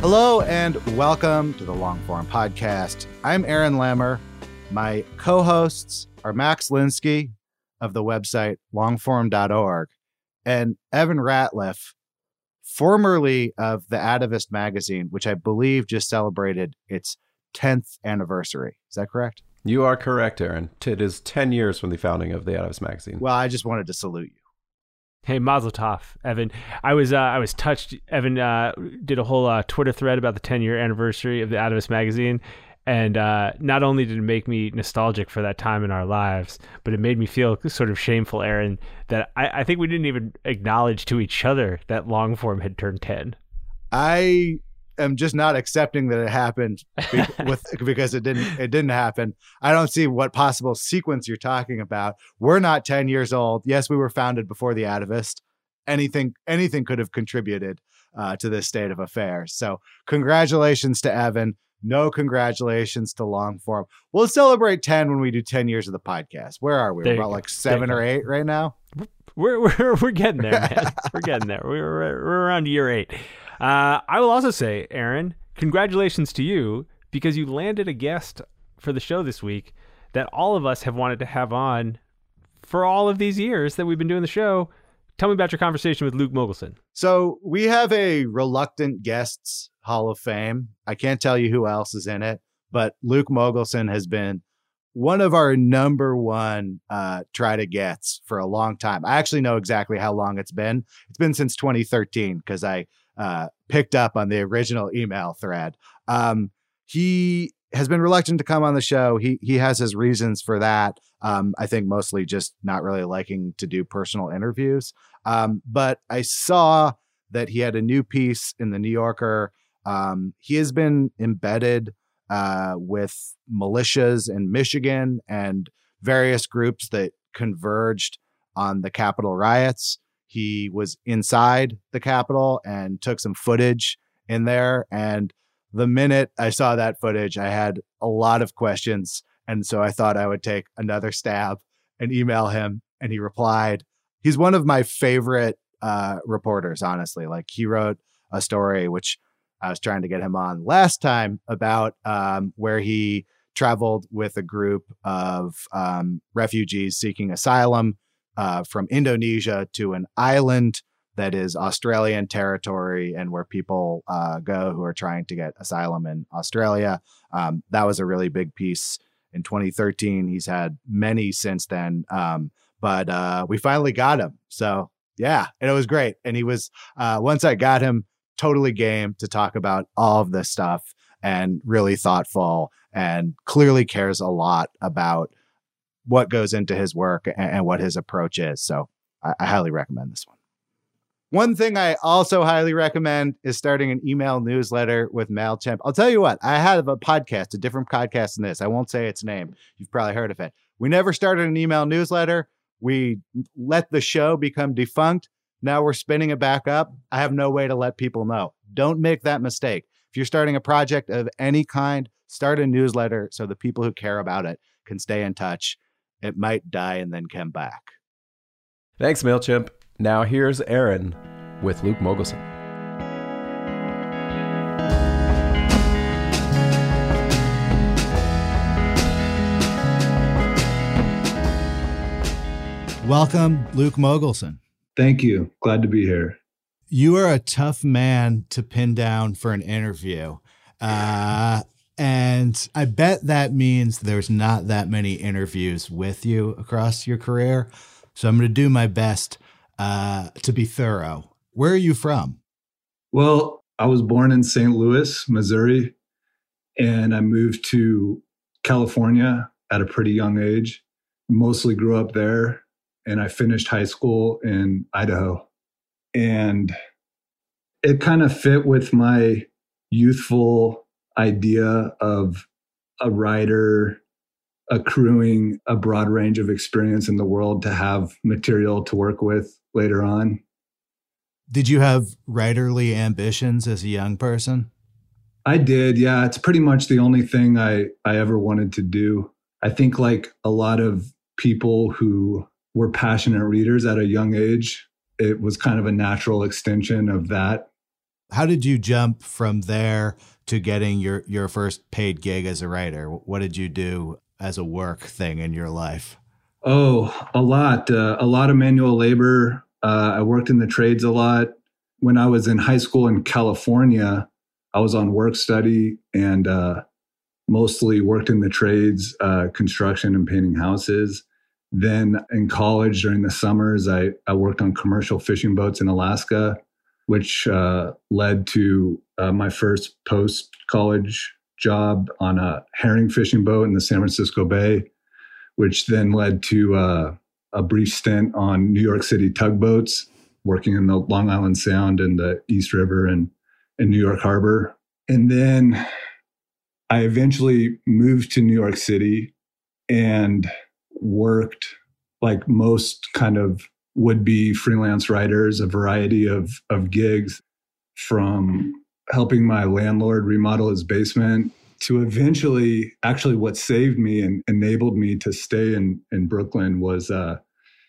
Hello and welcome to the Longform Podcast. I'm Aaron Lammer. My co hosts are Max Linsky of the website longform.org and Evan Ratliff, formerly of the Atavist magazine, which I believe just celebrated its 10th anniversary. Is that correct? You are correct, Aaron. It is 10 years from the founding of the Atavist magazine. Well, I just wanted to salute you. Hey, Mazel Tov, Evan. I was uh, I was touched. Evan uh, did a whole uh, Twitter thread about the 10 year anniversary of the Atavist magazine, and uh, not only did it make me nostalgic for that time in our lives, but it made me feel sort of shameful, Aaron, that I, I think we didn't even acknowledge to each other that long form had turned 10. I am just not accepting that it happened be- with because it didn't it didn't happen. I don't see what possible sequence you're talking about. We're not 10 years old. Yes, we were founded before the Atavist. Anything anything could have contributed uh, to this state of affairs. So, congratulations to Evan. No congratulations to Longform. We'll celebrate 10 when we do 10 years of the podcast. Where are we? We're about go. like 7 There or 8 right now. We're we're, we're getting there, man. we're getting there. We're, we're around year eight. Uh, I will also say, Aaron, congratulations to you because you landed a guest for the show this week that all of us have wanted to have on for all of these years that we've been doing the show. Tell me about your conversation with Luke Mogelson. So we have a reluctant guests Hall of Fame. I can't tell you who else is in it, but Luke Mogelson has been one of our number one uh, try to gets for a long time. I actually know exactly how long it's been. It's been since 2013 because I uh, picked up on the original email thread. Um, he has been reluctant to come on the show. He he has his reasons for that. Um, I think mostly just not really liking to do personal interviews. Um, but I saw that he had a new piece in the New Yorker. Um, he has been embedded uh, with militias in Michigan and various groups that converged on the Capitol riots. He was inside the Capitol and took some footage in there. And the minute I saw that footage, I had a lot of questions. And so I thought I would take another stab and email him. And he replied. He's one of my favorite uh, reporters, honestly. Like he wrote a story, which I was trying to get him on last time about um, where he traveled with a group of um, refugees seeking asylum uh, from Indonesia to an island that is Australian territory and where people uh, go who are trying to get asylum in Australia. Um, that was a really big piece in 2013. He's had many since then, um, but uh, we finally got him. So yeah, and it was great. And he was uh, once I got him, totally game to talk about all of this stuff and really thoughtful and clearly cares a lot about what goes into his work and, and what his approach is. So I, I highly recommend this one. One thing I also highly recommend is starting an email newsletter with MailChimp. I'll tell you what, I have a podcast, a different podcast than this. I won't say its name. You've probably heard of it. We never started an email newsletter. We let the show become defunct. Now we're spinning it back up. I have no way to let people know. Don't make that mistake. If you're starting a project of any kind, start a newsletter so the people who care about it can stay in touch. It might die and then come back. Thanks, MailChimp. Now here's Aaron with Luke Mogelson. Welcome, Luke Mogelson. Thank you. Glad to be here. You are a tough man to pin down for an interview. Uh, and I bet that means there's not that many interviews with you across your career. So I'm going to do my best uh, to be thorough. Where are you from? Well, I was born in St. Louis, Missouri, and I moved to California at a pretty young age. Mostly grew up there and I finished high school in Idaho. And it kind of fit with my youthful idea of a writer accruing a broad range of experience in the world to have material to work with later on. Did you have writerly ambitions as a young person? I did. Yeah, it's pretty much the only thing I I ever wanted to do. I think like a lot of people who were passionate readers at a young age. It was kind of a natural extension of that. How did you jump from there to getting your your first paid gig as a writer? What did you do as a work thing in your life? Oh, a lot. Uh, a lot of manual labor. Uh, I worked in the trades a lot. When I was in high school in California, I was on work study and uh, mostly worked in the trades, uh, construction and painting houses. Then in college during the summers, I, I worked on commercial fishing boats in Alaska, which uh, led to uh, my first post college job on a herring fishing boat in the San Francisco Bay, which then led to uh, a brief stint on New York City tugboats, working in the Long Island Sound and the East River and in New York Harbor. And then I eventually moved to New York City and worked like most kind of would be freelance writers, a variety of, of gigs from helping my landlord remodel his basement to eventually actually what saved me and enabled me to stay in, in Brooklyn was uh,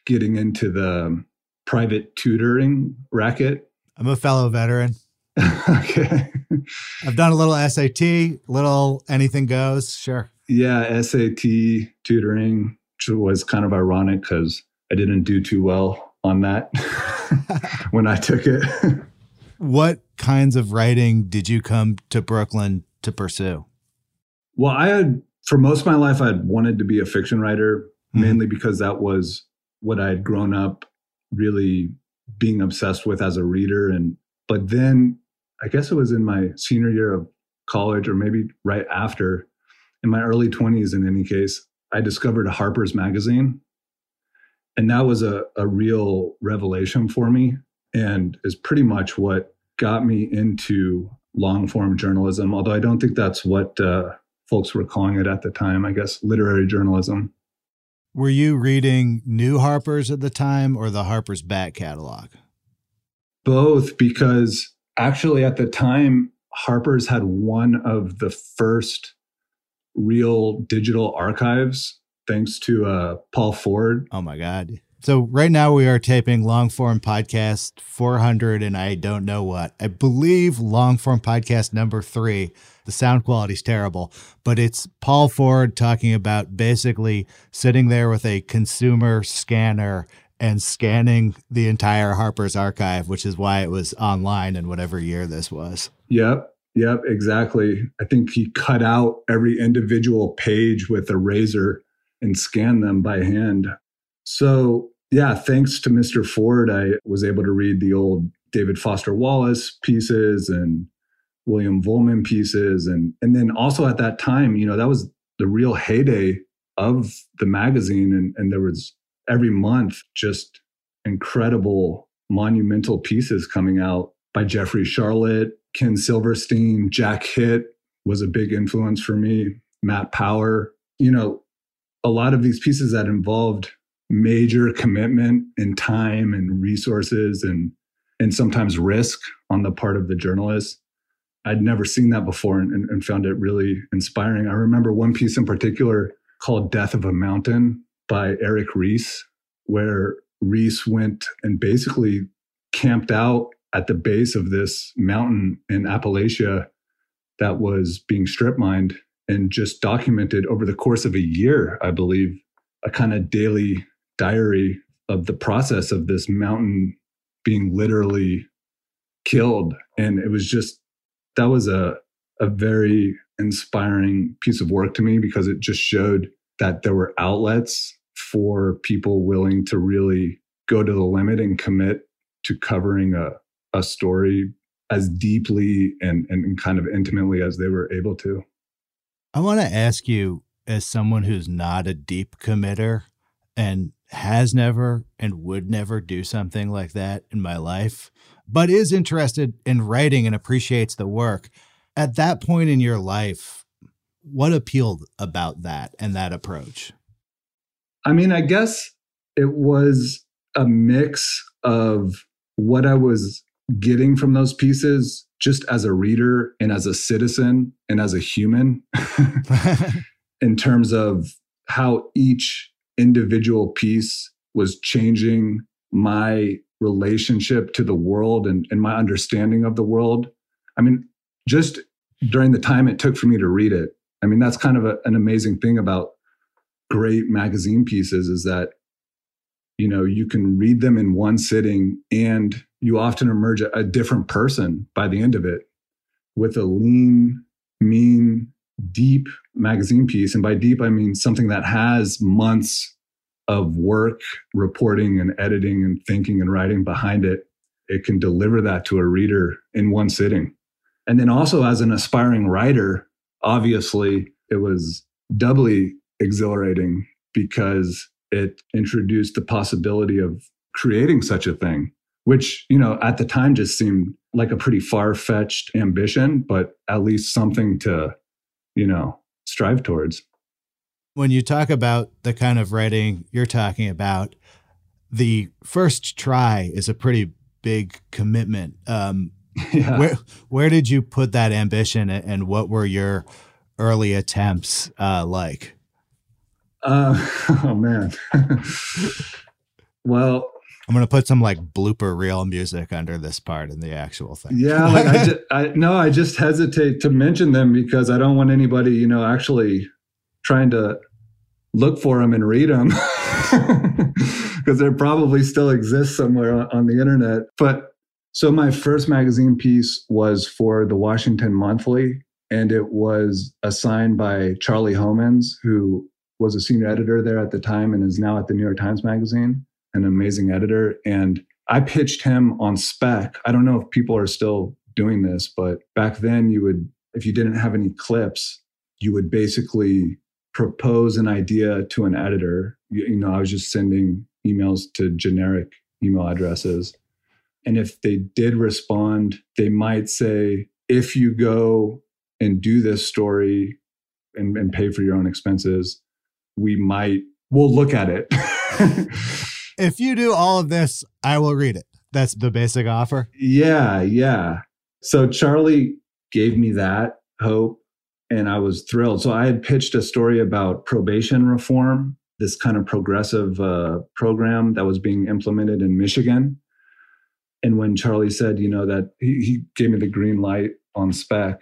getting into the private tutoring racket. I'm a fellow veteran. okay. I've done a little SAT, little anything goes. Sure. Yeah, SAT tutoring, which was kind of ironic because I didn't do too well on that when I took it. what kinds of writing did you come to Brooklyn to pursue? Well, I had, for most of my life, I had wanted to be a fiction writer, mm-hmm. mainly because that was what I had grown up really being obsessed with as a reader. And, but then I guess it was in my senior year of college or maybe right after, in my early 20s in any case, I discovered Harper's magazine. And that was a, a real revelation for me and is pretty much what got me into long form journalism, although I don't think that's what uh, folks were calling it at the time, I guess literary journalism. Were you reading New Harper's at the time or the Harper's back catalog? Both, because actually at the time, Harper's had one of the first real digital archives thanks to uh, Paul Ford. Oh my God. So right now we are taping long form podcast 400 and I don't know what. I believe long form podcast number 3. The sound quality is terrible, but it's Paul Ford talking about basically sitting there with a consumer scanner and scanning the entire Harper's archive, which is why it was online in whatever year this was. Yep. Yep, exactly. I think he cut out every individual page with a razor and scanned them by hand. So, yeah, thanks to Mr. Ford, I was able to read the old David Foster Wallace pieces and William Vollmann pieces. And, and then also at that time, you know, that was the real heyday of the magazine. And, and there was every month just incredible monumental pieces coming out by Jeffrey Sharlet, Ken Silverstein, Jack Hitt was a big influence for me, Matt Power. You know, a lot of these pieces that involved major commitment and time and resources and and sometimes risk on the part of the journalist. I'd never seen that before and, and, found it really inspiring. I remember one piece in particular called Death of a Mountain by Erik Reece, where Reece went and basically camped out at the base of this mountain in Appalachia that was being strip mined and just documented over the course of a year, I believe, a kind of daily diary of the process of this mountain being literally killed. And it was just, that was a, a very inspiring piece of work to me because it just showed that there were outlets for people willing to really go to the limit and commit to covering a, a story as deeply and, and kind of intimately as they were able to. I want to ask you, as someone who's not a deep committer and has never and would never do something like that in my life, but is interested in writing and appreciates the work, at that point in your life, what appealed about that and that approach? I mean, I guess it was a mix of what I was getting from those pieces just as a reader and as a citizen and as a human in terms of how each individual piece was changing my relationship to the world and, and my understanding of the world. I mean, just during the time it took for me to read it, I mean, that's kind of a, an amazing thing about great magazine pieces is that, you know, you can read them in one sitting and you often emerge a, a different person by the end of it with a lean, mean, deep magazine piece. And by deep, I mean something that has months of work, reporting and editing and thinking and writing behind it. It can deliver that to a reader in one sitting. And then also as an aspiring writer, obviously it was doubly exhilarating because it introduced the possibility of creating such a thing which, you know, at the time just seemed like a pretty far fetched ambition, but at least something to, you know, strive towards. When you talk about the kind of writing you're talking about, the first try is a pretty big commitment. Um, yeah. Where where did you put that ambition, and what were your early attempts uh, like? Uh, oh man. well, I'm gonna put some like blooper reel music under this part in the actual thing. Yeah, like I, just, I no, I just hesitate to mention them because I don't want anybody, you know, actually trying to look for them and read them because they probably still exist somewhere on, on the internet. But so my first magazine piece was for the Washington Monthly, and it was assigned by Charlie Homans, who was a senior editor there at the time and is now at the New York Times Magazine an amazing editor. And I pitched him on spec. I don't know if people are still doing this, but back then you would, if you didn't have any clips, you would basically propose an idea to an editor. You, you know, I was just sending emails to generic email addresses. And if they did respond, they might say, if you go and do this story and, and pay for your own expenses, we might, we'll look at it. if you do all of this, I will read it. That's the basic offer. Yeah, yeah. So Charlie gave me that hope and I was thrilled. So I had pitched a story about probation reform, this kind of progressive uh, program that was being implemented in Michigan. And when Charlie said, you know, that he, he gave me the green light on spec,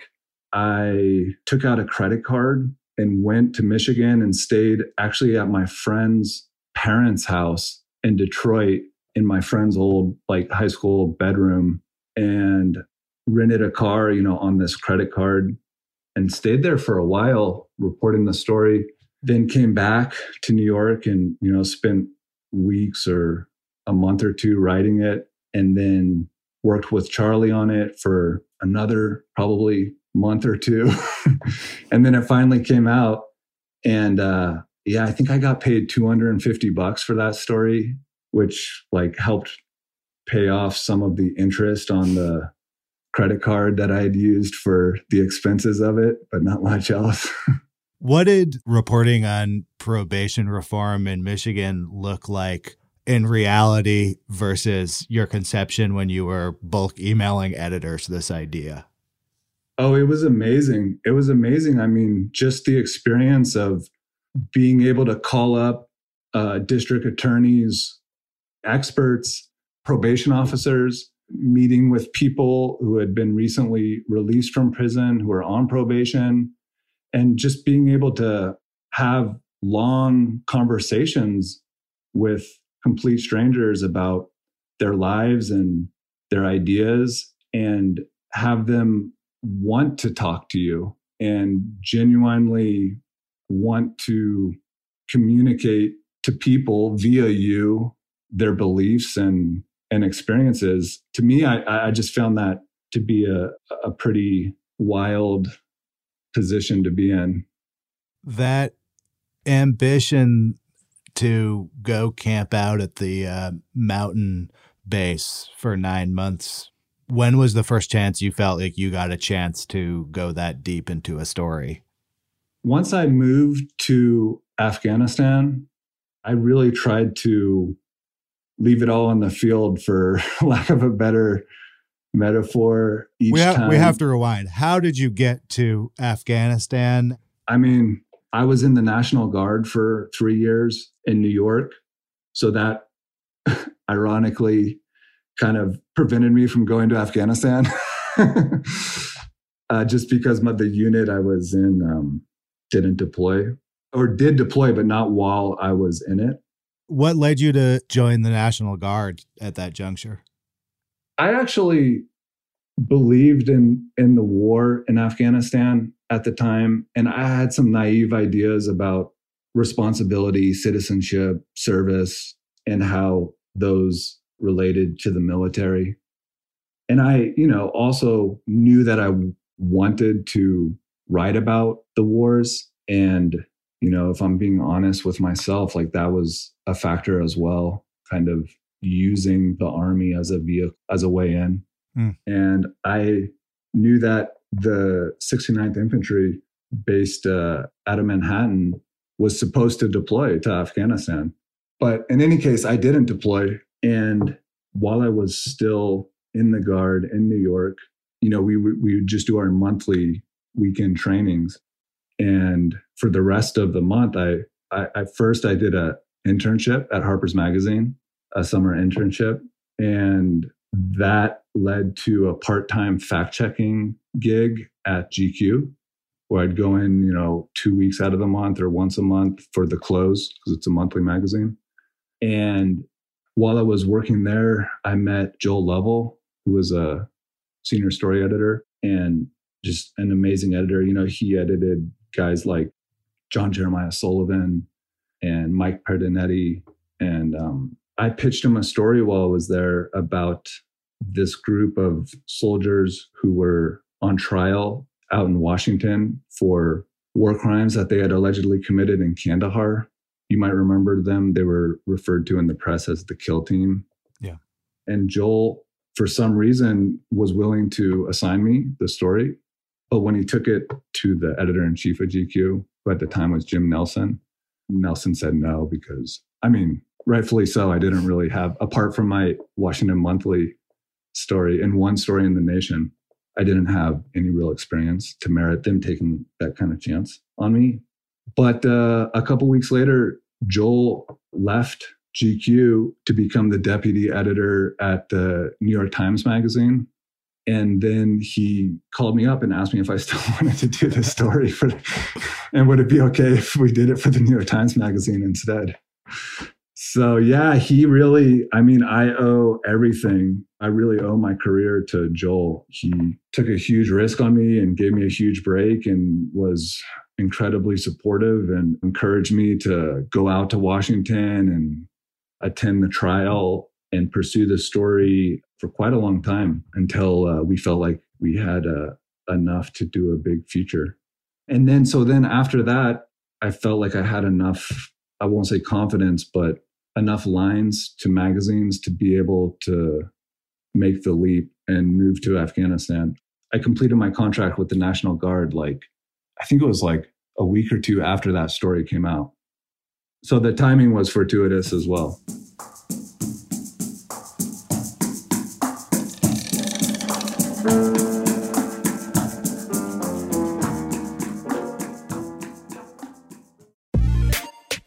I took out a credit card and went to Michigan and stayed actually at my friend's parents' house in Detroit in my friend's old like high school bedroom and rented a car, you know, on this credit card and stayed there for a while reporting the story. Then came back to New York and, you know, spent weeks or a month or two writing it and then worked with Charlie on it for another probably month or two. and then it finally came out and uh yeah, I think I got paid 250 bucks for that story, which like helped pay off some of the interest on the credit card that I had used for the expenses of it, but not much else. what did reporting on probation reform in Michigan look like in reality versus your conception when you were bulk emailing editors this idea? Oh, it was amazing. It was amazing. I mean, just the experience of being able to call up uh, district attorneys experts, probation officers, meeting with people who had been recently released from prison, who are on probation, and just being able to have long conversations with complete strangers about their lives and their ideas and have them want to talk to you and genuinely want to communicate to people via you their beliefs and and experiences to me i i just found that to be a a pretty wild position to be in. That ambition to go camp out at the uh, mountain base for nine months when was the first chance you felt like you got a chance to go that deep into a story once i moved to afghanistan i really tried to leave it all on the field for lack of a better metaphor each we have, time. we have to rewind. How did you get to afghanistan? I mean i was in the national guard for three years in new york. So that ironically kind of prevented me from going to afghanistan. Uh, just because my, the unit i was in um, didn't deploy or did deploy but not while i was in it what led you to join the National Guard at that juncture? I actually believed in in the war in Afghanistan at the time and I had some naive ideas about responsibility, citizenship, service and how those related to the military. And I, you know, also knew that I wanted to write about the wars and you know, if I'm being honest with myself, like that was a factor as well, kind of using the army as a vehicle, as a way in. Mm. And I knew that the 69th Infantry based uh, out of Manhattan was supposed to deploy to Afghanistan. But in any case, I didn't deploy. And while I was still in the Guard in New York, you know, we, we would just do our monthly weekend trainings. And for the rest of the month, I, I, I first I did a internship at Harper's Magazine, a summer internship, and that led to a part-time fact-checking gig at GQ, where I'd go in, you know, two weeks out of the month or once a month for the close because it's a monthly magazine. And while I was working there, I met Joel Lovell, who was a senior story editor and just an amazing editor. You know, he edited guys like John Jeremiah Sullivan and Mike Paterniti. And um, I pitched him a story while I was there about this group of soldiers who were on trial out in Washington for war crimes that they had allegedly committed in Kandahar. You might remember them. They were referred to in the press as the kill team. Yeah. And Joel, for some reason, was willing to assign me the story. But when he took it to the editor in chief of GQ, who at the time was Jim Nelson, Nelson said no because, I mean, rightfully so. I didn't really have, apart from my Washington Monthly story and one story in the nation, I didn't have any real experience to merit them taking that kind of chance on me. But uh, a couple weeks later, Joel left GQ to become the deputy editor at the New York Times Magazine and then he called me up and asked me if I still wanted to do this story for, and would it be okay if we did it for the New York Times Magazine instead? So yeah, he really, I mean, I owe everything. I really owe my career to Joel. He took a huge risk on me and gave me a huge break and was incredibly supportive and encouraged me to go out to Washington and attend the trial and pursue the story for quite a long time until uh, we felt like we had uh, enough to do a big feature. And then, so then after that, I felt like I had enough, I won't say confidence, but enough lines to magazines to be able to make the leap and move to Afghanistan. I completed my contract with the National Guard like, I think it was like a week or two after that story came out. So the timing was fortuitous as well.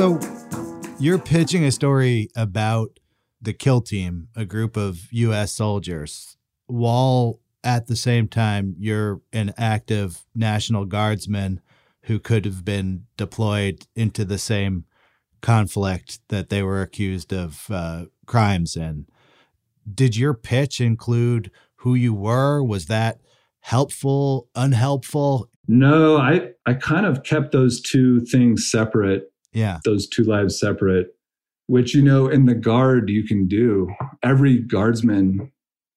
So you're pitching a story about the kill team, a group of U.S. soldiers, while at the same time you're an active National Guardsman who could have been deployed into the same conflict that they were accused of uh, crimes in. Did your pitch include who you were? Was that helpful, unhelpful? No, I I kind of kept those two things separate Yeah. those two lives separate, which, you know, in the guard you can do. Every guardsman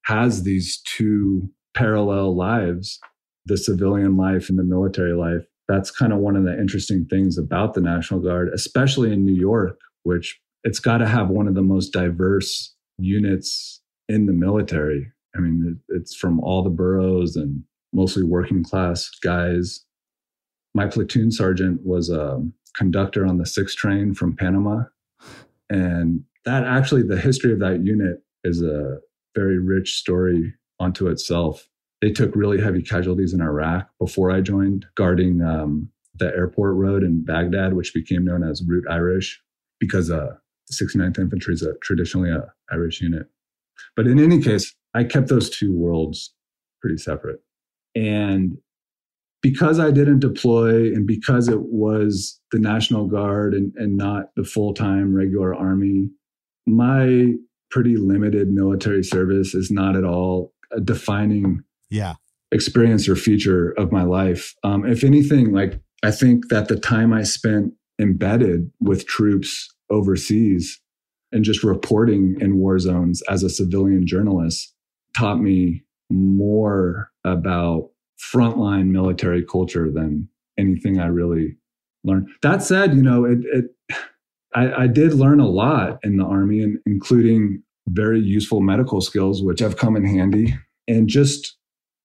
has these two parallel lives the civilian life and the military life. That's kind of one of the interesting things about the National Guard, especially in New York, which it's got to have one of the most diverse units in the military. I mean, it's from all the boroughs and mostly working class guys. My platoon sergeant was a conductor on the six train from Panama. And that actually, the history of that unit is a very rich story unto itself. They took really heavy casualties in Iraq before I joined, guarding um, the airport road in Baghdad, which became known as Route Irish, because uh, 69th Infantry is a, traditionally a Irish unit. But in any case, I kept those two worlds pretty separate. And because I didn't deploy and because it was the National Guard and, and not the full time regular Army, my pretty limited military service is not at all a defining Yeah. experience or feature of my life. Um, if anything, like I think that the time I spent embedded with troops overseas and just reporting in war zones as a civilian journalist taught me more about frontline military culture than anything I really learned. That said, you know, it, it I, I did learn a lot in the army, and including very useful medical skills, which have come in handy, and just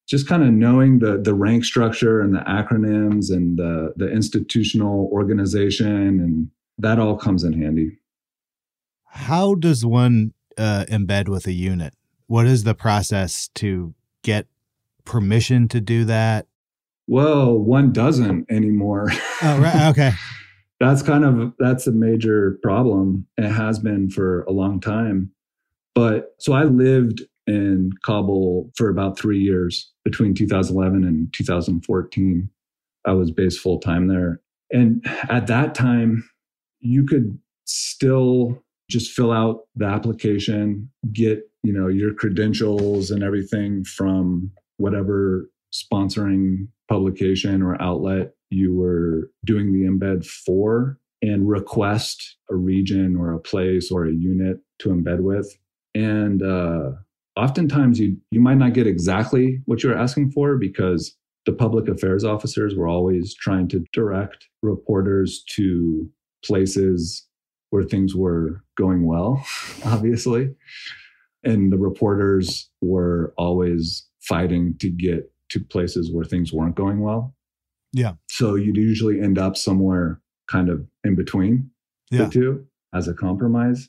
just kind of knowing the the rank structure and the acronyms and the the institutional organization, and that all comes in handy. How does one uh, embed with a unit? What is the process to get permission to do that? Well, one doesn't anymore. Oh, right. Okay. that's kind of that's a major problem it has been for a long time but so i lived in kabul for about three years between 2011 and 2014 i was based full time there and at that time you could still just fill out the application get you know your credentials and everything from whatever sponsoring publication or outlet you were doing the embed for and request a region or a place or a unit to embed with. And uh, oftentimes you you might not get exactly what you're asking for because the public affairs officers were always trying to direct reporters to places where things were going well, obviously. And the reporters were always fighting to get to places where things weren't going well. Yeah. So you'd usually end up somewhere kind of in between yeah. the two as a compromise.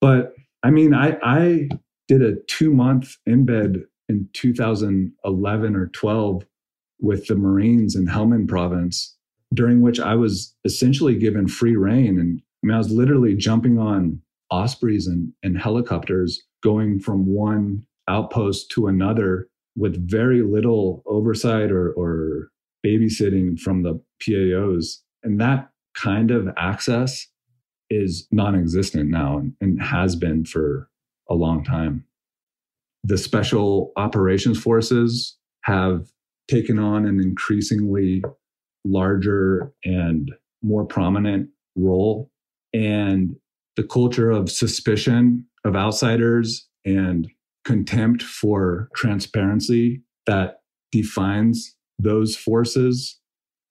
But I mean, I, I did a two month embed in 2011 or 12 with the Marines in Helmand province, during which I was essentially given free rein. And I mean, I was literally jumping on Ospreys and, and helicopters going from one outpost to another with very little oversight or, or babysitting from the PAOs. And that kind of access is non existent now and, and has been for a long time. The special operations forces have taken on an increasingly larger and more prominent role. And the culture of suspicion of outsiders and contempt for transparency that defines those forces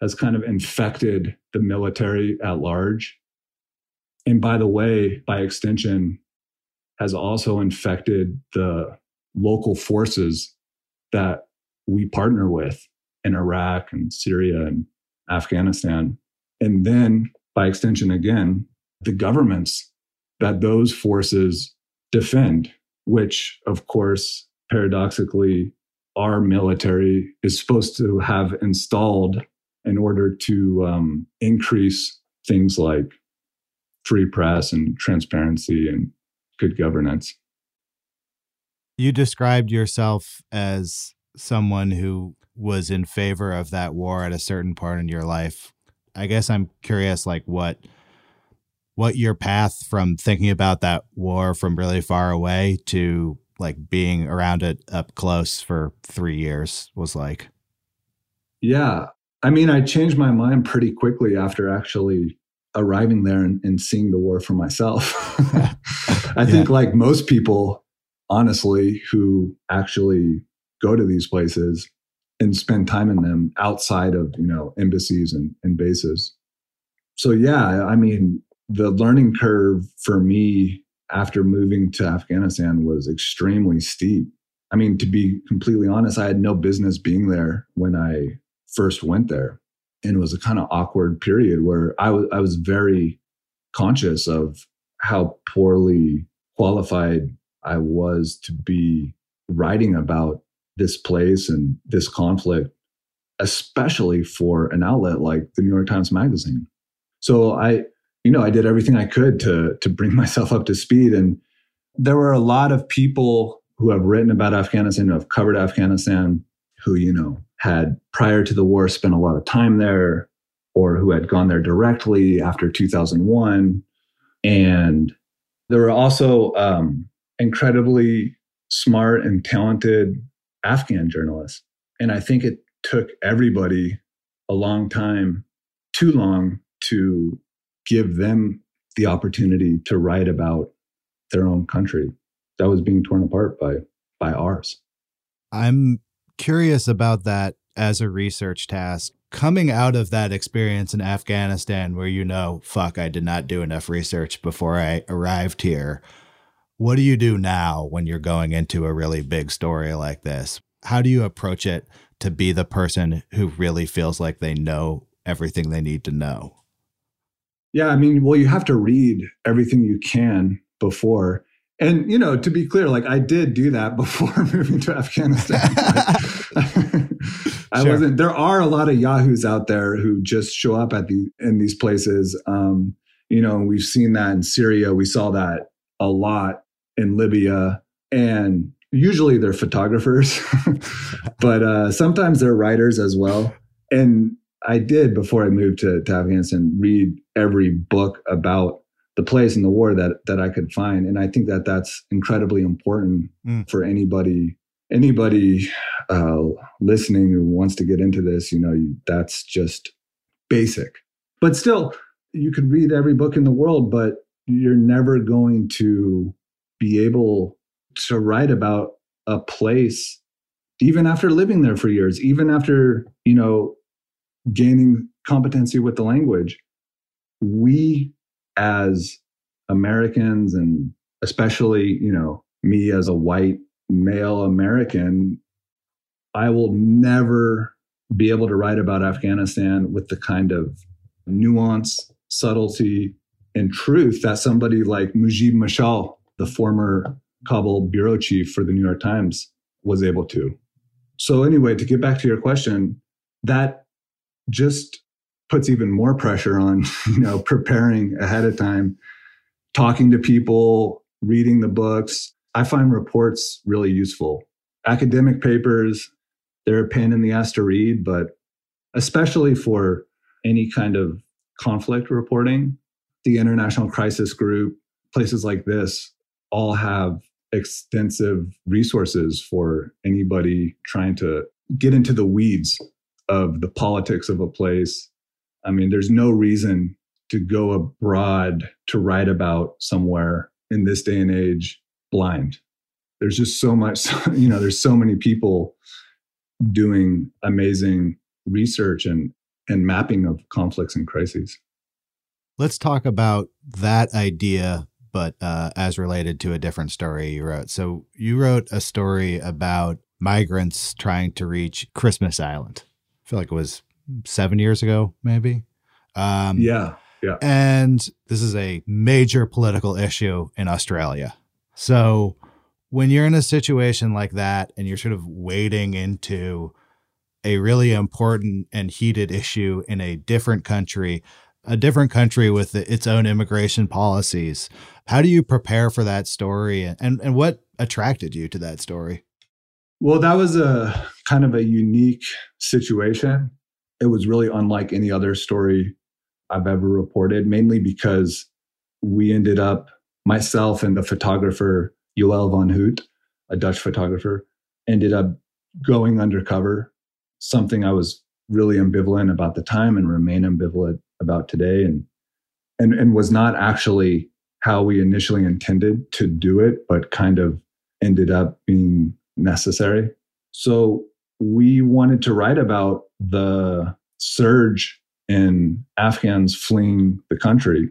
has kind of infected the military at large. And by the way, by extension, has also infected the local forces that we partner with in Iraq and Syria and Afghanistan. And then, by extension, again, the governments that those forces defend which of course, paradoxically, our military is supposed to have installed in order to um, increase things like free press and transparency and good governance. You described yourself as someone who was in favor of that war at a certain part in your life. I guess I'm curious, like, what what your path from thinking about that war from really far away to like being around it up close for three years was like. Yeah. I mean, I changed my mind pretty quickly after actually arriving there and, and seeing the war for myself. I think, yeah. like most people, honestly, who actually go to these places and spend time in them outside of, you know, embassies and, and bases. So, yeah, I mean, the learning curve for me after moving to Afghanistan was extremely steep. I mean, to be completely honest, I had no business being there when I first went there. And it was a kind of awkward period where I was I was very conscious of how poorly qualified I was to be writing about this place and this conflict, especially for an outlet like the New York Times Magazine. So I you know, I did everything I could to to bring myself up to speed. And there were a lot of people who have written about Afghanistan, who have covered Afghanistan, who, you know, had prior to the war spent a lot of time there or who had gone there directly after 2001. And there were also um, incredibly smart and talented Afghan journalists. And I think it took everybody a long time, too long, to give them the opportunity to write about their own country that was being torn apart by by ours. I'm curious about that as a research task. Coming out of that experience in Afghanistan where you know, fuck, I did not do enough research before I arrived here. What do you do now when you're going into a really big story like this? How do you approach it to be the person who really feels like they know everything they need to know? Yeah, I mean, well, you have to read everything you can before. And, you know, to be clear, like I did do that before moving to Afghanistan. I Sure. wasn't. There are a lot of yahoos out there who just show up at the in these places. Um, you know, we've seen that in Syria. We saw that a lot in Libya, and usually they're photographers, but uh, sometimes they're writers as well. And I did before I moved to, to Afghanistan read every book about the place and the war that that I could find, and I think that that's incredibly important Mm. for anybody anybody uh, listening who wants to get into this. You know, you- that's just basic, but still, you could read every book in the world, but you're never going to be able to write about a place even after living there for years even after you know gaining competency with the language we as americans and especially you know me as a white male american i will never be able to write about afghanistan with the kind of nuance subtlety and truth that somebody like mujib mashal the former kabul bureau chief for the new york times was able to. So anyway to get back to your question that just puts even more pressure on you know preparing ahead of time talking to people reading the books. I find reports really useful. Academic papers they're a pain in the ass to read but especially for any kind of conflict reporting the international crisis group places like this all have extensive resources for anybody trying to get into the weeds of the politics of a place. I mean, there's no reason to go abroad to write about somewhere in this day and age blind. There's just so much, you know, there's so many people doing amazing research and and mapping of conflicts and crises. Let's talk about that idea, but uh, as related to a different story you wrote. So you wrote a story about migrants trying to reach Christmas Island. I feel like it was seven years ago, maybe. Um, Yeah. And this is a major political issue in Australia. So when you're in a situation like that and you're sort of wading into a really important and heated issue in a different country, a different country with its own immigration policies, how do you prepare for that story and, and what attracted you to that story? Well, that was a kind of a unique situation. It was really unlike any other story I've ever reported, mainly because we ended up, myself and the photographer Joël van Houdt, a Dutch photographer, ended up going undercover, something I was really ambivalent about the time and remain ambivalent about today and and and was not actually how we initially intended to do it, but kind of ended up being necessary. So we wanted to write about the surge in Afghans fleeing the country,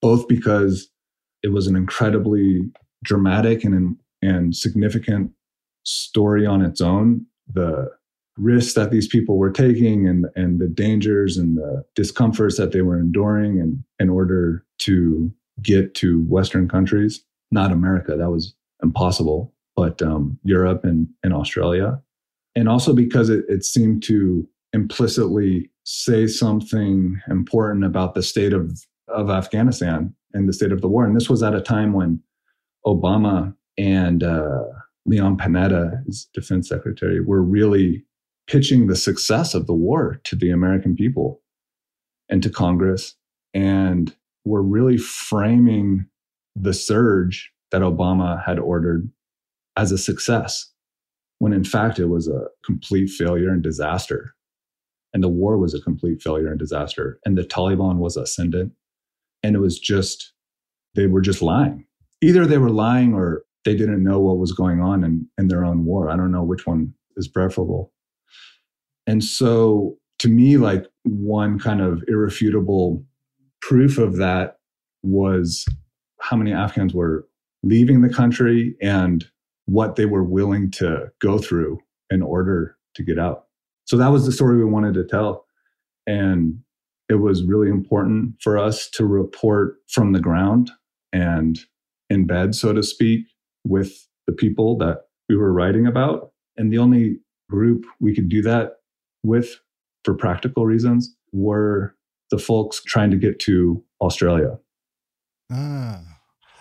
both because it was an incredibly dramatic and and significant story on its own. The risks that these people were taking and and the dangers and the discomforts that they were enduring in, in order to get to Western countries, not America. That was impossible, but um, Europe and, and Australia. And also because it, it seemed to implicitly say something important about the state of, of Afghanistan and the state of the war. And this was at a time when Obama and uh, Leon Panetta, his defense secretary, were really pitching the success of the war to the American people and to Congress. And were really framing the surge that Obama had ordered as a success, when in fact it was a complete failure and disaster. And the war was a complete failure and disaster. And the Taliban was ascendant. And it was just, they were just lying. Either they were lying or they didn't know what was going on in, in their own war. I don't know which one is preferable. And so to me, like one kind of irrefutable proof of that was how many Afghans were leaving the country and what they were willing to go through in order to get out. So that was the story we wanted to tell. And it was really important for us to report from the ground and in bed, so to speak, with the people that we were writing about. And the only group we could do that with for practical reasons were the folks trying to get to Australia. Ah.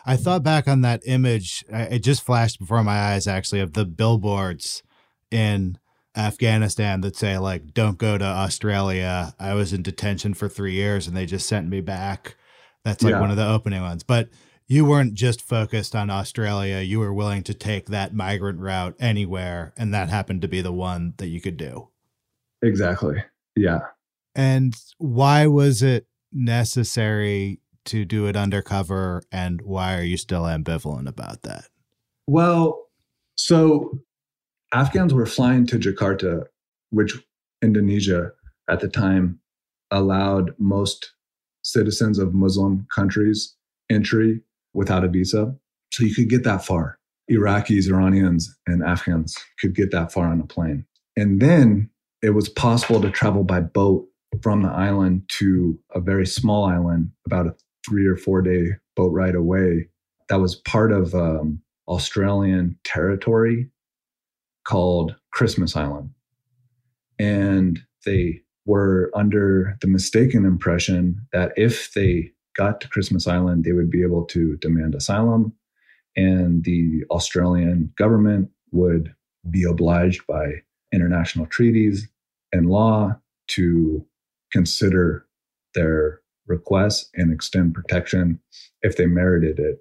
I thought back on that image. It just flashed before my eyes, actually, of the billboards in Afghanistan that say, like, don't go to Australia. I was in detention for three years and they just sent me back. That's like Yeah. one of the opening ones. But you weren't just focused on Australia. You were willing to take that migrant route anywhere. And that happened to be the one that you could do. Exactly. Yeah. And why was it necessary to do it undercover? And why are you still ambivalent about that? Well, so Afghans were flying to Jakarta, which Indonesia at the time allowed most citizens of Muslim countries entry without a visa. So you could get that far. Iraqis, Iranians, and Afghans could get that far on a plane. And then it was possible to travel by boat from the island to a very small island, about a three or four day boat ride away. That was part of um, Australian territory called Christmas Island. And they were under the mistaken impression that if they got to Christmas Island, they would be able to demand asylum, and the Australian government would be obliged by international treaties and law to consider their requests and extend protection if they merited it.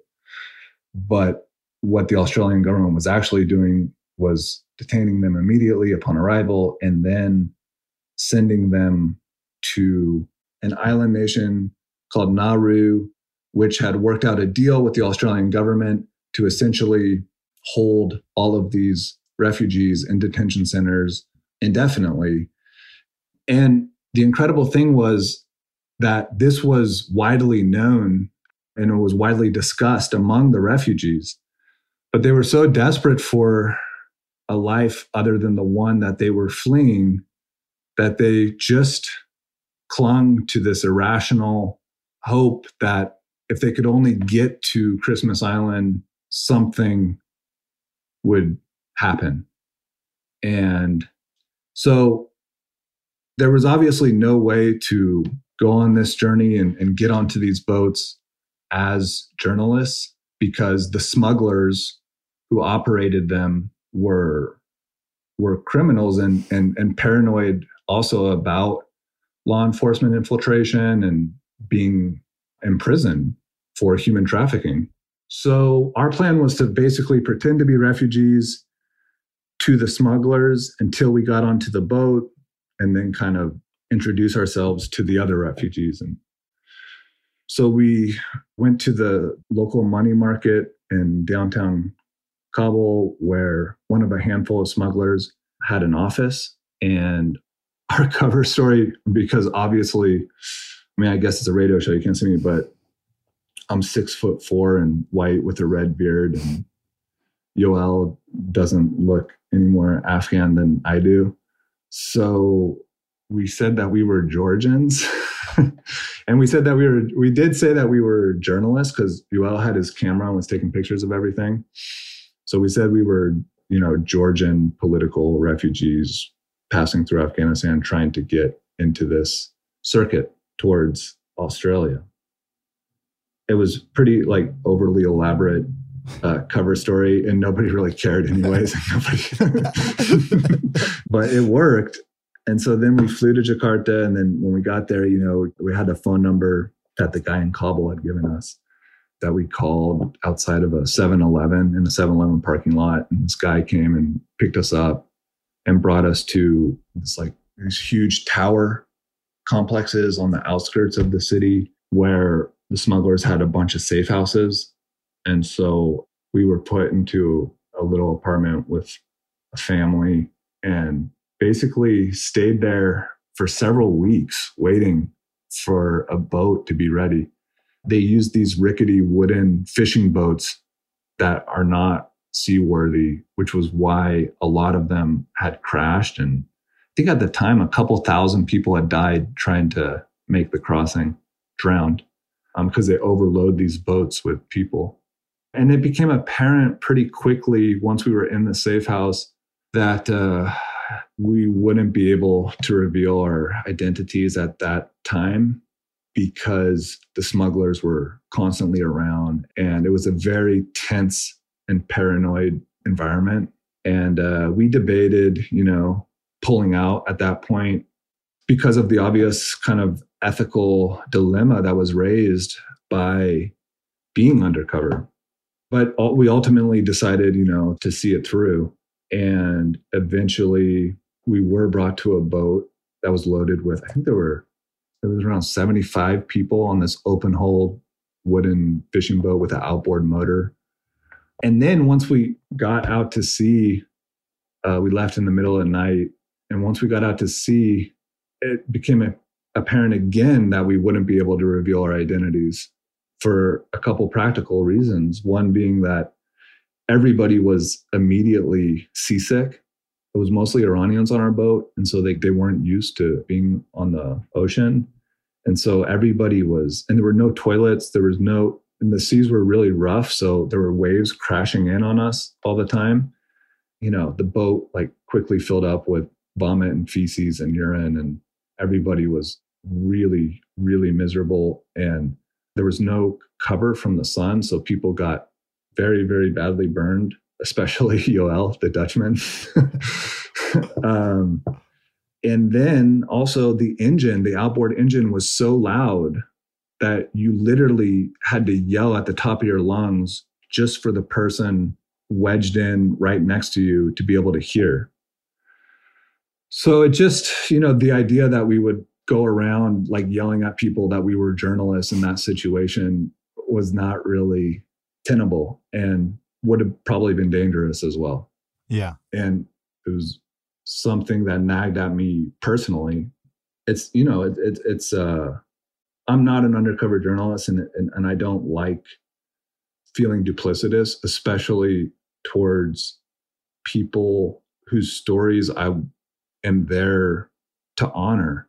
But what the Australian government was actually doing was detaining them immediately upon arrival and then sending them to an island nation called Nauru, which had worked out a deal with the Australian government to essentially hold all of these refugees in detention centers indefinitely. And the incredible thing was that this was widely known and it was widely discussed among the refugees. But they were so desperate for a life other than the one that they were fleeing that they just clung to this irrational hope that if they could only get to Christmas Island, something would happen. And so there was obviously no way to go on this journey and, and get onto these boats as journalists because the smugglers who operated them were were criminals and and, and paranoid also about law enforcement infiltration and being imprisoned for human trafficking. So our plan was to basically pretend to be refugees to the smugglers until we got onto the boat and then kind of introduce ourselves to the other refugees and so we went to the local money market in downtown Kabul where one of a handful of smugglers had an office and our cover story because obviously I mean I guess it's a radio show you can't see me but I'm six foot four and white with a red beard and Yoel doesn't look any more Afghan than I do. So we said that we were Georgians. and we said that we were, we did say that we were journalists because Yoel had his camera and was taking pictures of everything. So we said we were, you know, Georgian political refugees passing through Afghanistan trying to get into this circuit towards Australia. It was pretty like overly elaborate uh, cover story, and nobody really cared, anyways. but it worked. And so then we flew to Jakarta, and then when we got there, you know, we had the phone number that the guy in Kabul had given us that we called outside of a 7-Eleven in a 7-Eleven parking lot, and this guy came and picked us up and brought us to this like these huge tower complexes on the outskirts of the city where the smugglers had a bunch of safe houses. And so we were put into a little apartment with a family and basically stayed there for several weeks waiting for a boat to be ready. They used these rickety wooden fishing boats that are not seaworthy, which was why a lot of them had crashed. And I think at the time, a couple thousand people had died trying to make the crossing, drowned, because um, they overload these boats with people. And it became apparent pretty quickly once we were in the safe house that uh, we wouldn't be able to reveal our identities at that time because the smugglers were constantly around and it was a very tense and paranoid environment. And uh, we debated you know pulling out at that point because of the obvious kind of ethical dilemma that was raised by being undercover. But we ultimately decided you know to see it through and eventually we were brought to a boat that was loaded with i think there were there was around 75 people on this open hull wooden fishing boat with an outboard motor. And then once we got out to sea uh, we left in the middle of the night. And once we got out to sea it became apparent again that we wouldn't be able to reveal our identities for a couple practical reasons. One being that everybody was immediately seasick. It was mostly Iranians on our boat. And so they, they weren't used to being on the ocean. And so everybody was, and there were no toilets. There was no, and the seas were really rough. So there were waves crashing in on us all the time. You know, the boat like quickly filled up with vomit and feces and urine. And everybody was really, really miserable. And there was no cover from the sun. So people got very, very badly burned, especially Yoel, the Dutchman. um, and then also the engine, the outboard engine was so loud that you literally had to yell at the top of your lungs just for the person wedged in right next to you to be able to hear. So it just, you know, the idea that we would go around like yelling at people that we were journalists in that situation was not really tenable and would have probably been dangerous as well. Yeah. And it was something that nagged at me personally. It's, you know, it, it, it's, uh, I'm not an undercover journalist and, and, and I don't like feeling duplicitous, especially towards people whose stories I am there to honor.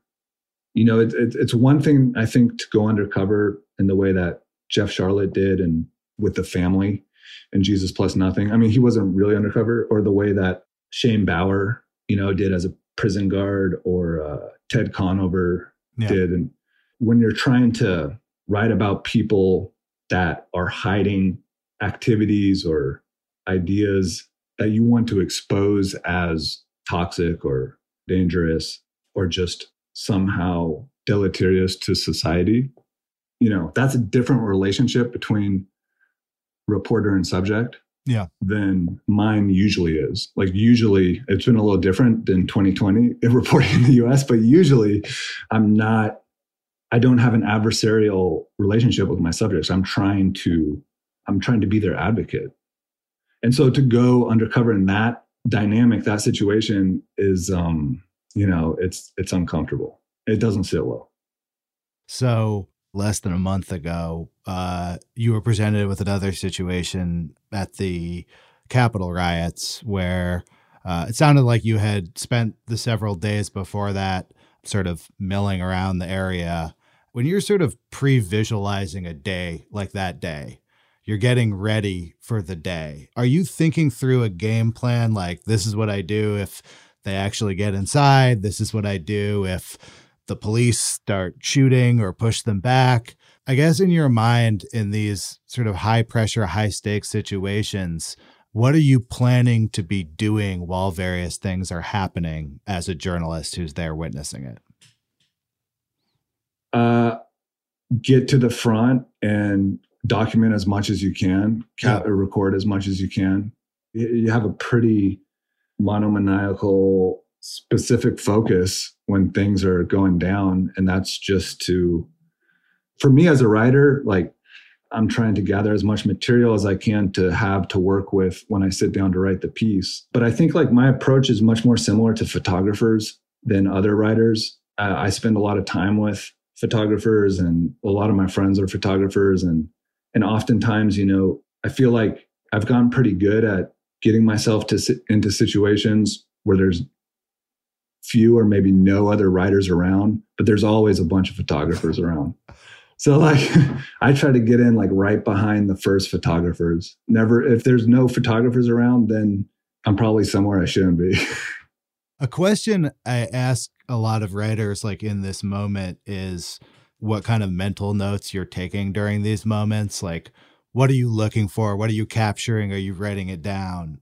You know, it, it, it's one thing I think to go undercover in the way that Jeff Sharlet did and with the family and Jesus plus nothing. I mean, he wasn't really undercover, or the way that Shane Bauer, you know, did as a prison guard, or uh, Ted Conover yeah. did. And when you're trying to write about people that are hiding activities or ideas that you want to expose as toxic or dangerous or just somehow deleterious to society, you know, that's a different relationship between reporter and subject yeah. than mine usually is. Like usually it's been a little different than 2020 reporting in the us but usually i'm not i don't have an adversarial relationship with my subjects. I'm trying to i'm trying to be their advocate. And so to go undercover in that dynamic that situation is um you know it's it's uncomfortable. It doesn't sit well. So less than a month ago, uh, you were presented with another situation at the Capitol riots where uh, it sounded like you had spent the several days before that sort of milling around the area. When you're sort of pre visualizing a day like that day, you're getting ready for the day. Are you thinking through a game plan like, this is what I do if they actually get inside? This is what I do if the police start shooting or push them back. I guess in your mind, in these sort of high pressure, high stakes situations, what are you planning to be doing while various things are happening as a journalist who's there witnessing it? Uh, get to the front and document as much as you can, record as much as you can. You have a pretty monomaniacal specific focus when things are going down and that's just to for me as a writer like i'm trying to gather as much material as i can to have to work with when i sit down to write the piece. But i think like my approach is much more similar to photographers than other writers. Uh, i spend a lot of time with photographers and a lot of my friends are photographers and and oftentimes you know i feel like i've gotten pretty good at getting myself to sit into situations where there's few or maybe no other writers around, but there's always a bunch of photographers around. So like I try to get in like right behind the first photographers. Never if there's no photographers around, then I'm probably somewhere I shouldn't be. A question I ask a lot of writers like in this moment is what kind of mental notes you're taking during these moments. Like, what are you looking for? What are you capturing? Are you writing it down?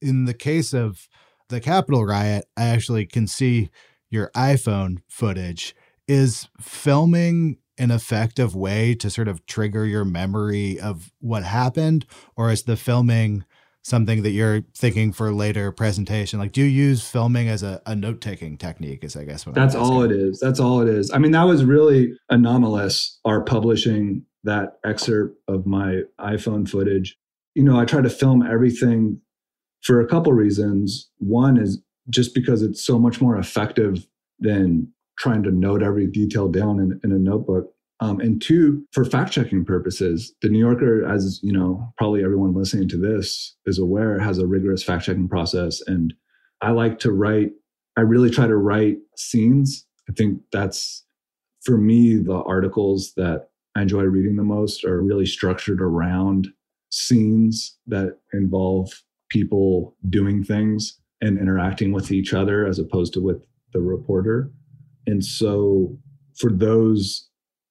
In the case of the Capitol riot, I actually can see your iPhone footage. Is filming an effective way to sort of trigger your memory of what happened? Or is the filming something that you're thinking for later presentation? Like, do you use filming as a, a note taking technique? Is I guess what that's all it is. That's all it is. I mean, that was really anomalous. Our publishing that excerpt of my iPhone footage. You know, I try to film everything for a couple reasons. One is just because it's so much more effective than trying to note every detail down in, in a notebook. Um, and two, for fact checking purposes, the New Yorker, as you know, probably everyone listening to this is aware, has a rigorous fact checking process. And I like to write, I really try to write scenes. I think that's for me, the articles that I enjoy reading the most are really structured around scenes that involve people doing things and interacting with each other as opposed to with the reporter. And so for those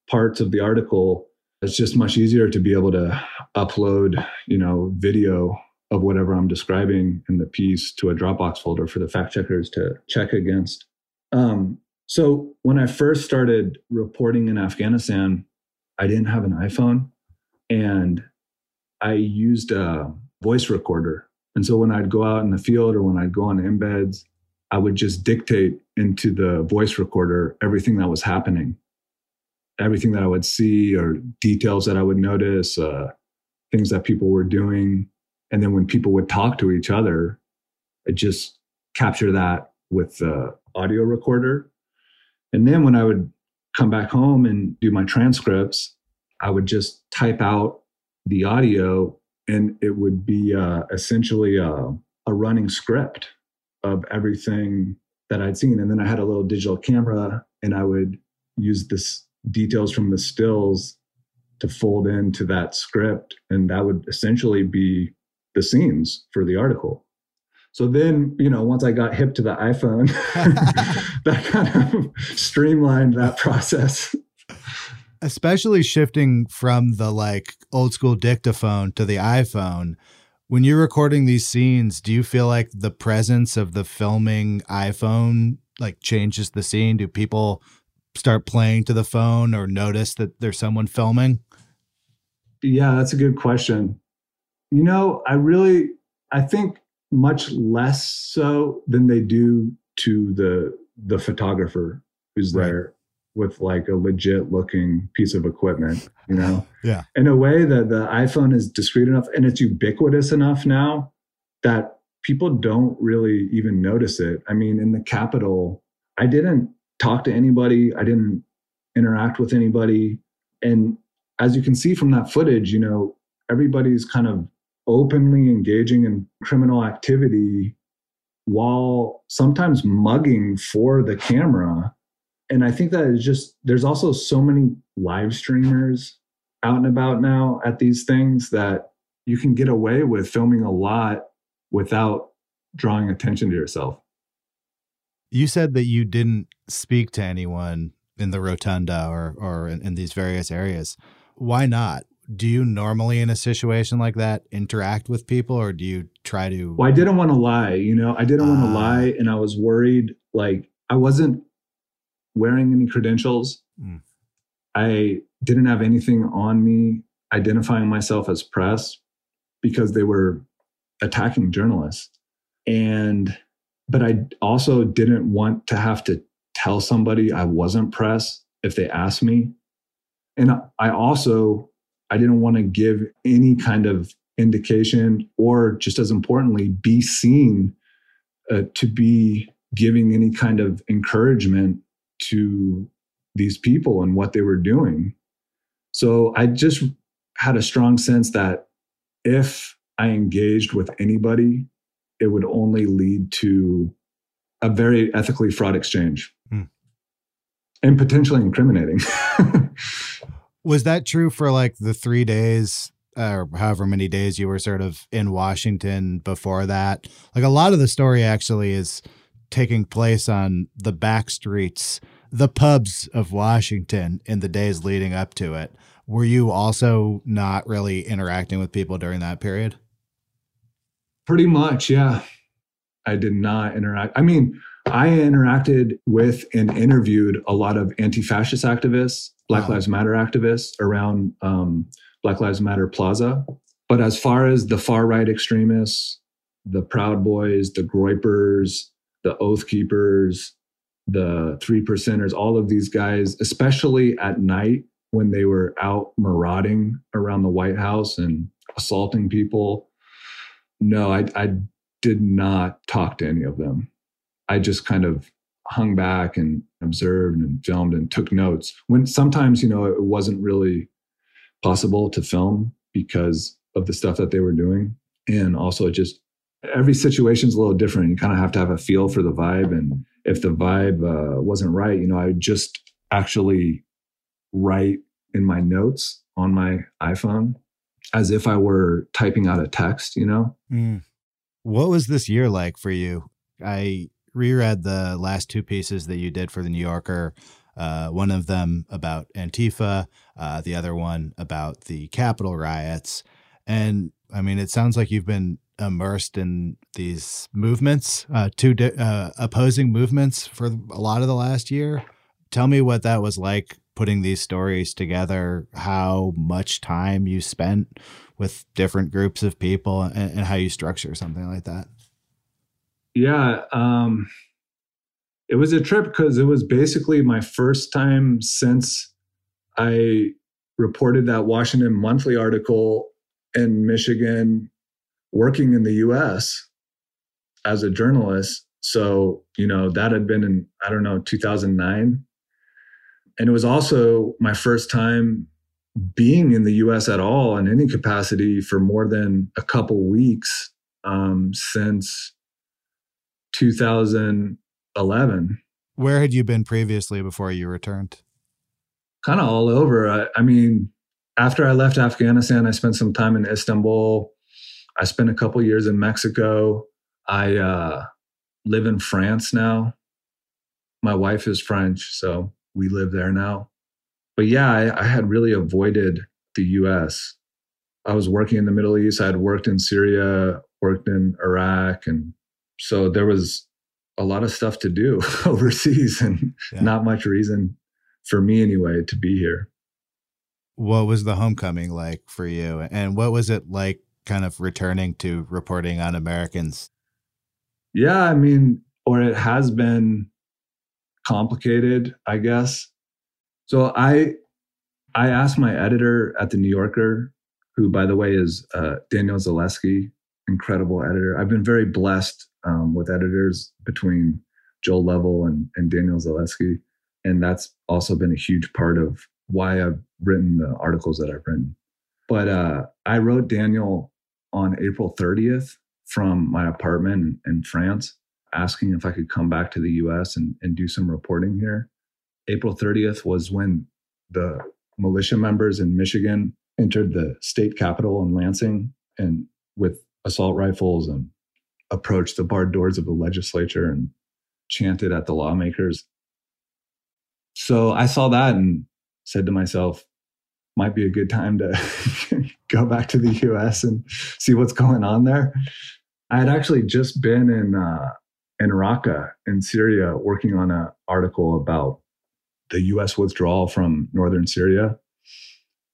parts of the article, it's just much easier to be able to upload, you know, video of whatever I'm describing in the piece to a Dropbox folder for the fact checkers to check against. Um, so when I first started reporting in Afghanistan, I didn't have an iPhone and I used a voice recorder. And so when I'd go out in the field or when I'd go on embeds, I would just dictate into the voice recorder everything that was happening, everything that I would see or details that I would notice, uh, things that people were doing. And then when people would talk to each other, I just capture that with the audio recorder. And then when I would come back home and do my transcripts, I would just type out the audio and it would be uh, essentially a, a running script of everything that I'd seen. And then I had a little digital camera and I would use this details from the stills to fold into that script. And that would essentially be the scenes for the article. So then, you know, once I got hip to the iPhone, that kind of streamlined that process. Especially shifting from the like old school dictaphone to the iPhone when you're recording these scenes, do you feel like the presence of the filming iPhone like changes the scene? Do people start playing to the phone or notice that there's someone filming? Yeah, that's a good question. You know, I really I think much less so than they do to the the photographer who's right. there with like a legit looking piece of equipment, you know? yeah. In a way that the iPhone is discreet enough and it's ubiquitous enough now that people don't really even notice it. I mean, in the Capitol, I didn't talk to anybody, I didn't interact with anybody. And as you can see from that footage, you know, everybody's kind of openly engaging in criminal activity while sometimes mugging for the camera and I think that is just there's also so many live streamers out and about now at these things that you can get away with filming a lot without drawing attention to yourself. You said that you didn't speak to anyone in the rotunda or or in, in these various areas. Why not? Do you normally in a situation like that interact with people or do you try to Well, I didn't want to lie, you know. I didn't uh, want to lie and I was worried like I wasn't wearing any credentials. Mm. I didn't have anything on me identifying myself as press because they were attacking journalists. And, but I also didn't want to have to tell somebody I wasn't press if they asked me. And I also, I didn't want to give any kind of indication or just as importantly, be seen uh, to be giving any kind of encouragement to these people and what they were doing. So I just had a strong sense that if I engaged with anybody, it would only lead to a very ethically fraught exchange mm. and potentially incriminating. Was that true for like the three days or however many days you were sort of in Washington before that? Like a lot of the story actually is taking place on the back streets, the pubs of Washington in the days leading up to it. Were you also not really interacting with people during that period? Pretty much, yeah. I did not interact. I mean, I interacted with and interviewed a lot of anti fascist activists, Black wow. Lives Matter activists around um, Black Lives Matter Plaza. But as far as the far right extremists, the Proud Boys, the Groypers, the Oath Keepers, the Three Percenters, all of these guys, especially at night when they were out marauding around the White House and assaulting people. No, I, I did not talk to any of them. I just kind of hung back and observed and filmed and took notes. When sometimes, you know, it wasn't really possible to film because of the stuff that they were doing. And also, it just every situation's a little different. You kind of have to have a feel for the vibe. And if the vibe uh, wasn't right, you know, I just actually write in my notes on my iPhone as if I were typing out a text, you know? Mm. What was this year like for you? I reread the last two pieces that you did for the New Yorker. Uh, one of them about Antifa, uh, the other one about the Capitol riots. And I mean, it sounds like you've been immersed in these movements, uh, two di- uh, opposing movements for a lot of the last year. Tell me what that was like putting these stories together, how much time you spent with different groups of people, and, and how you structure something like that. Yeah, um, it was a trip because it was basically my first time since I reported that Washington Monthly article in Michigan working in the US as a journalist. So, you know, that had been in, I don't know, 2009. And it was also my first time being in the US at all in any capacity for more than a couple weeks um, since 2011. Where had you been previously before you returned? Kind of all over. I, I, mean, after I left Afghanistan, I spent some time in Istanbul. I spent a couple years in Mexico. I uh, live in France now. My wife is French, so we live there now. But yeah, I, I had really avoided the US. I was working in the Middle East. I had worked in Syria, worked in Iraq, and so there was a lot of stuff to do overseas and yeah. not much reason for me anyway to be here. What was the homecoming like for you? And what was it like kind of returning to reporting on Americans? Yeah, I mean, or it has been complicated, I guess. So I I asked my editor at the New Yorker, who by the way is uh, Daniel Zalewski, incredible editor. I've been very blessed um, with editors between Joel Lovell and, and Daniel Zalewski, And that's also been a huge part of why I've written the articles that I've written. But uh, I wrote Daniel on April 30th from my apartment in France, asking if I could come back to the US and, and do some reporting here. April 30th was when the militia members in Michigan entered the state capitol in Lansing and with assault rifles and approached the barred doors of the legislature and chanted at the lawmakers. So I saw that and said to myself, might be a good time to go back to the US and see what's going on there. I had actually just been in uh, in Raqqa in Syria working on an article about the US withdrawal from northern Syria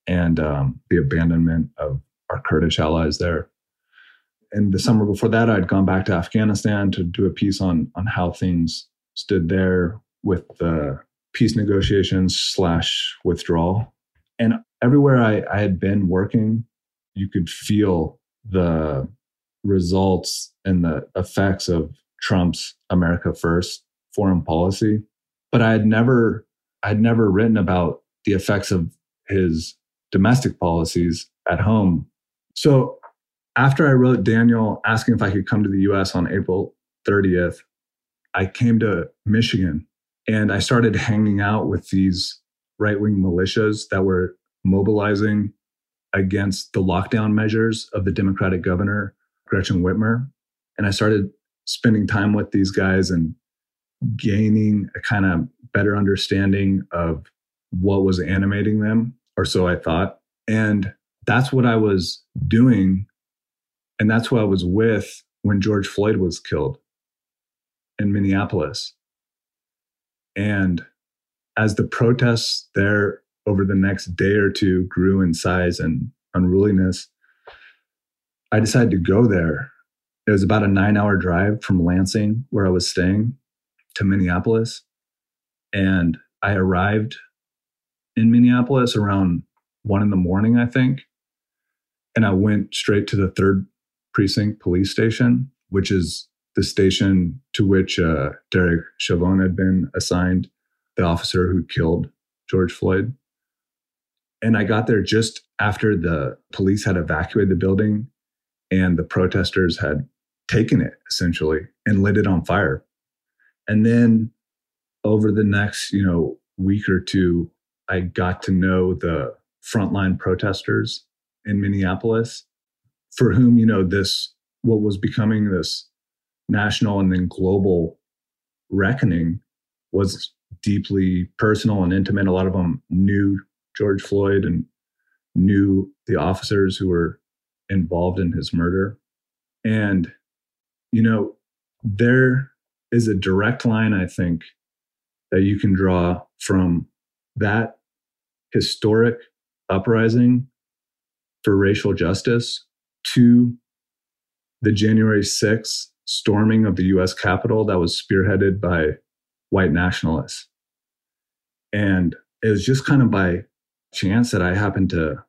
and um, the abandonment of our Kurdish allies there in the summer before that, I'd gone back to Afghanistan to do a piece on on how things stood there with the peace negotiations slash withdrawal. And everywhere I, I had been working, you could feel the results and the effects of Trump's America First foreign policy. But I had never I had never written about the effects of his domestic policies at home. So after I wrote Daniel asking if I could come to the US on April 30th, I came to Michigan and I started hanging out with these right wing militias that were mobilizing against the lockdown measures of the Democratic governor, Gretchen Whitmer. And I started spending time with these guys and gaining a kind of better understanding of what was animating them, or so I thought. And that's what I was doing. And that's what I was with when George Floyd was killed in Minneapolis. And as the protests there over the next day or two grew in size and unruliness, I decided to go there. It was about a nine hour drive from Lansing, where I was staying, to Minneapolis. And I arrived in Minneapolis around one in the morning, I think. And I went straight to the third precinct police station, which is the station to which uh, Derek Chauvin had been assigned, the officer who killed George Floyd. And I got there just after the police had evacuated the building and the protesters had taken it essentially and lit it on fire. And then over the next, you know, week or two, I got to know the frontline protesters in Minneapolis for whom, you know, this, what was becoming this national and then global reckoning was deeply personal and intimate. A lot of them knew George Floyd and knew the officers who were involved in his murder. And, you know, there is a direct line, I think, that you can draw from that historic uprising for racial justice to the January 6th storming of the US Capitol that was spearheaded by white nationalists. And it was just kind of by chance that I happened to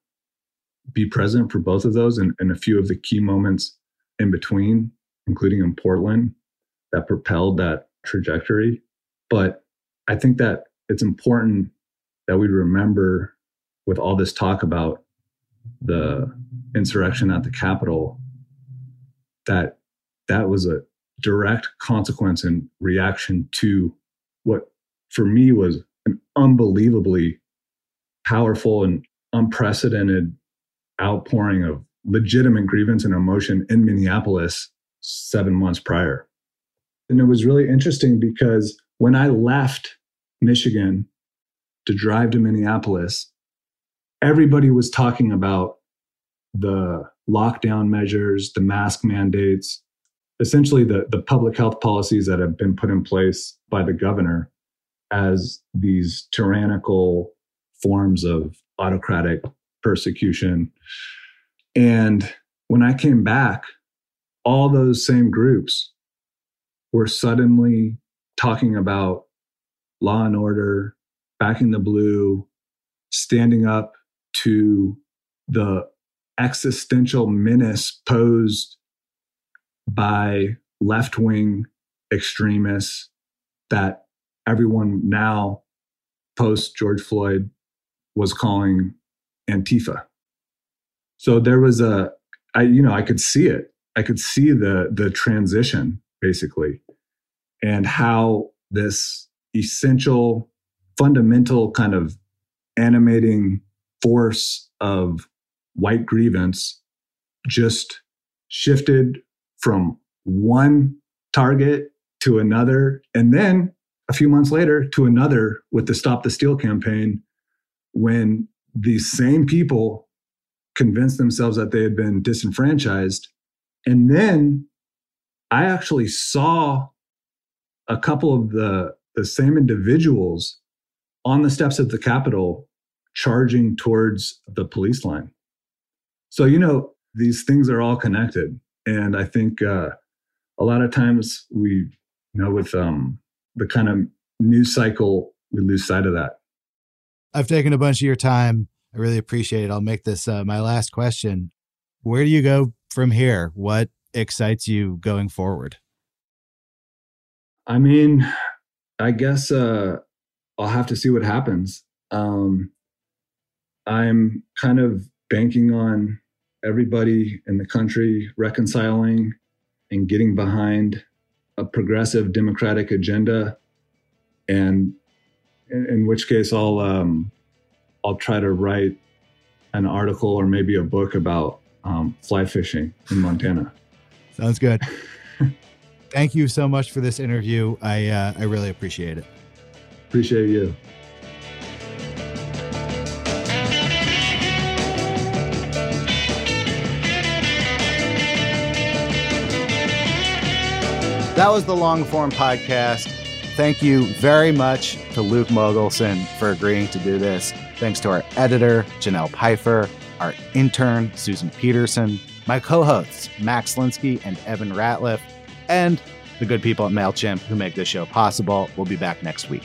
be present for both of those and, and a few of the key moments in between, including in Portland, that propelled that trajectory. But I think that it's important that we remember with all this talk about the insurrection at the Capitol that that was a direct consequence and reaction to what for me was an unbelievably powerful and unprecedented outpouring of legitimate grievance and emotion in Minneapolis seven months prior. And it was really interesting because when I left Michigan to drive to Minneapolis, everybody was talking about the lockdown measures, the mask mandates, essentially the, the public health policies that have been put in place by the governor as these tyrannical forms of autocratic persecution. And when I came back, all those same groups were suddenly talking about law and order, backing the blue, standing up to the existential menace posed by left wing extremists that everyone now, post George Floyd, was calling Antifa. So there was a, I, you know, I could see it. I could see the the transition basically, and how this essential, fundamental kind of animating force of white grievance just shifted from one target to another, and then a few months later to another with the Stop the Steal campaign when these same people convinced themselves that they had been disenfranchised. And then I actually saw a couple of the, the same individuals on the steps of the Capitol charging towards the police line. So, you know, these things are all connected. And I think uh, a lot of times we, you know, with um, the kind of news cycle, we lose sight of that. I've taken a bunch of your time. I really appreciate it. I'll make this uh, my last question. Where do you go from here? What excites you going forward? I mean, I guess uh, I'll have to see what happens. Um, I'm kind of banking on everybody in the country reconciling and getting behind a progressive democratic agenda and in, in which case I'll um, I'll try to write an article or maybe a book about um, fly fishing in Montana. Sounds good. thank you so much for this interview. I uh, I really appreciate it. Appreciate you. That was the long form podcast. Thank you very much to Luke Mogelson for agreeing to do this. Thanks to our editor, Jenelle Pifer, our intern, Susan Peterson, my co hosts, Max Linsky and Evan Ratliff, and the good people at MailChimp who make this show possible. We'll be back next week.